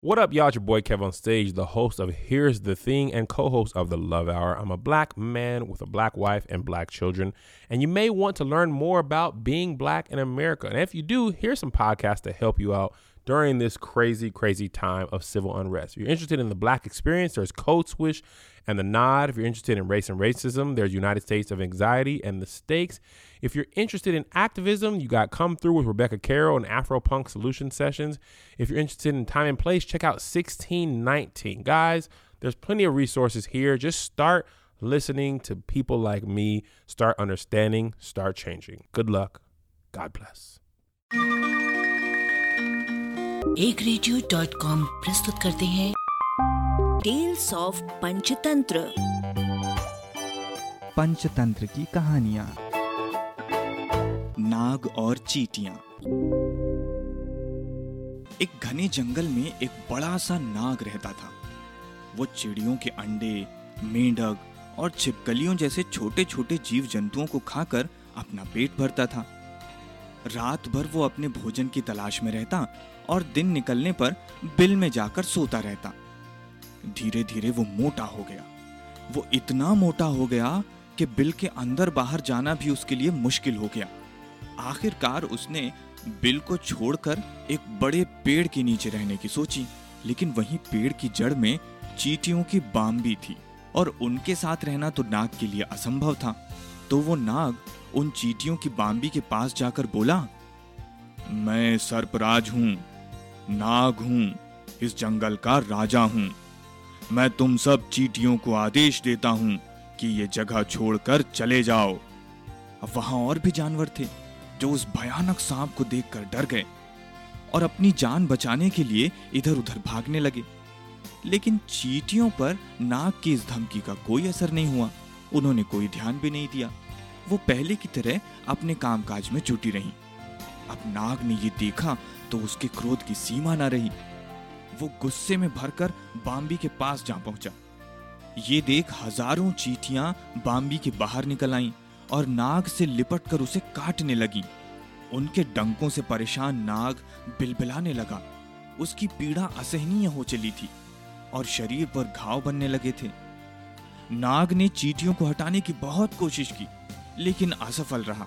What up, y'all? It's your boy Kev on stage, the host of Here's the Thing and co host of The Love Hour. I'm a black man with a black wife and black children, and you may want to learn more about being black in America. And if you do, here's some podcasts to help you out during this crazy, crazy time of civil unrest. If you're interested in the black experience, there's Code Switch and The Nod. If you're interested in race and racism, there's United States of Anxiety and The Stakes. If you're interested in activism, you got Come Through with Rebecca Carroll and Afro Punk Solution Sessions. If you're interested in time and place, check out 1619. Guys, there's plenty of resources here. Just start listening to people like me, start understanding, start changing. Good luck. God bless. एक radio dot com प्रस्तुत करते हैं। Tales of Panchatantra Panchatantra की कहानियाँ। नाग और चीटियाँ। एक घने जंगल में एक बड़ा सा नाग रहता था। वो चिड़ियों के अंडे मेंढक और छिपकलियों जैसे छोटे छोटे जीव जंतुओं को खाकर अपना पेट भरता था। रात भर वो अपने भोजन की तलाश में रहता और दिन निकलने पर बिल में जाकर सोता रहता। धीरे धीरे वो मोटा हो गया। वो इतना मोटा हो गया कि बिल के अंदर बाहर जाना भी उसके लिए मुश्किल हो गया। आखिरकार उसने बिल को छोड़कर एक बड़े पेड़ के नीचे रहने की सोची, लेकिन वहीं पेड़ की जड़ में चीटियों की बाम भी थी और उनके साथ रहना तो नाग के लिए असंभव था। तो वो नाग उन चीटियों की बाम्बी के पास जाकर बोला, मैं सर्पराज हूँ, नाग हूँ, इस जंगल का राजा हूँ। मैं तुम सब चीटियों को आदेश देता हूँ कि ये जगह छोड़कर चले जाओ। अब वहाँ और भी जानवर थे जो उस भयानक सांप को देखकर डर गए और अपनी जान बचाने के लिए इधर उधर भागने लगे। लेकिन चीटियों पर नाग की इस धमकी का कोई असर नहीं हुआ। उन्होंने कोई ध्यान भी नहीं दिया। वो पहले की तरह अपने कामकाज में जुटी रही। अब नाग ने ये देखा तो उसके क्रोध की सीमा ना रही। वो गुस्से में भरकर बाम्बी के पास जा पहुँचा। ये देख हज़ारों चीटियाँ बाम्बी के बाहर निकल आईं और नाग से लिपट कर उसे काटने लगी। उनके डंकों से परेशान नाग बिलबिलाने लगा। उसकी पीड़ा असहनीय हो चली थी और शरीर पर घाव बनने लगे थे। नाग ने चीटियों को हटाने की बहुत कोशिश की, लेकिन असफल रहा।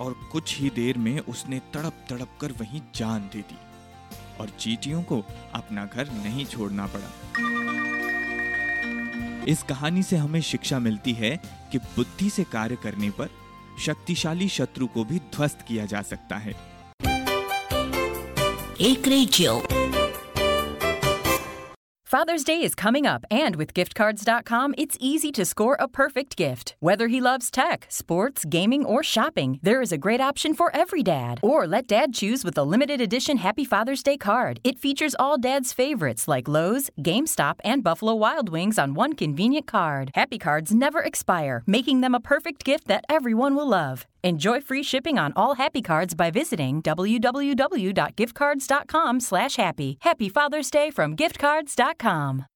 और कुछ ही देर में उसने तड़प तड़प कर वहीं जान दे दी, और चीटियों को अपना घर नहीं छोड़ना पड़ा। इस कहानी से हमें शिक्षा मिलती है कि बुद्धि से कार्य करने पर शक्तिशाली शत्रु को भी ध्वस्त किया जा सकता है। एक radio. Father's Day is coming up, and with giftcards.com, it's easy to score a perfect gift. Whether he loves tech, sports, gaming, or shopping, there is a great option for every dad. Or let dad choose with a limited edition Happy Father's Day card. It features all dad's favorites like Lowe's, GameStop, and Buffalo Wild Wings on one convenient card. Happy cards never expire, making them a perfect gift that everyone will love. Enjoy free shipping on all Happy Cards by visiting www.giftcards.com/happy. Happy Father's Day from giftcards.com.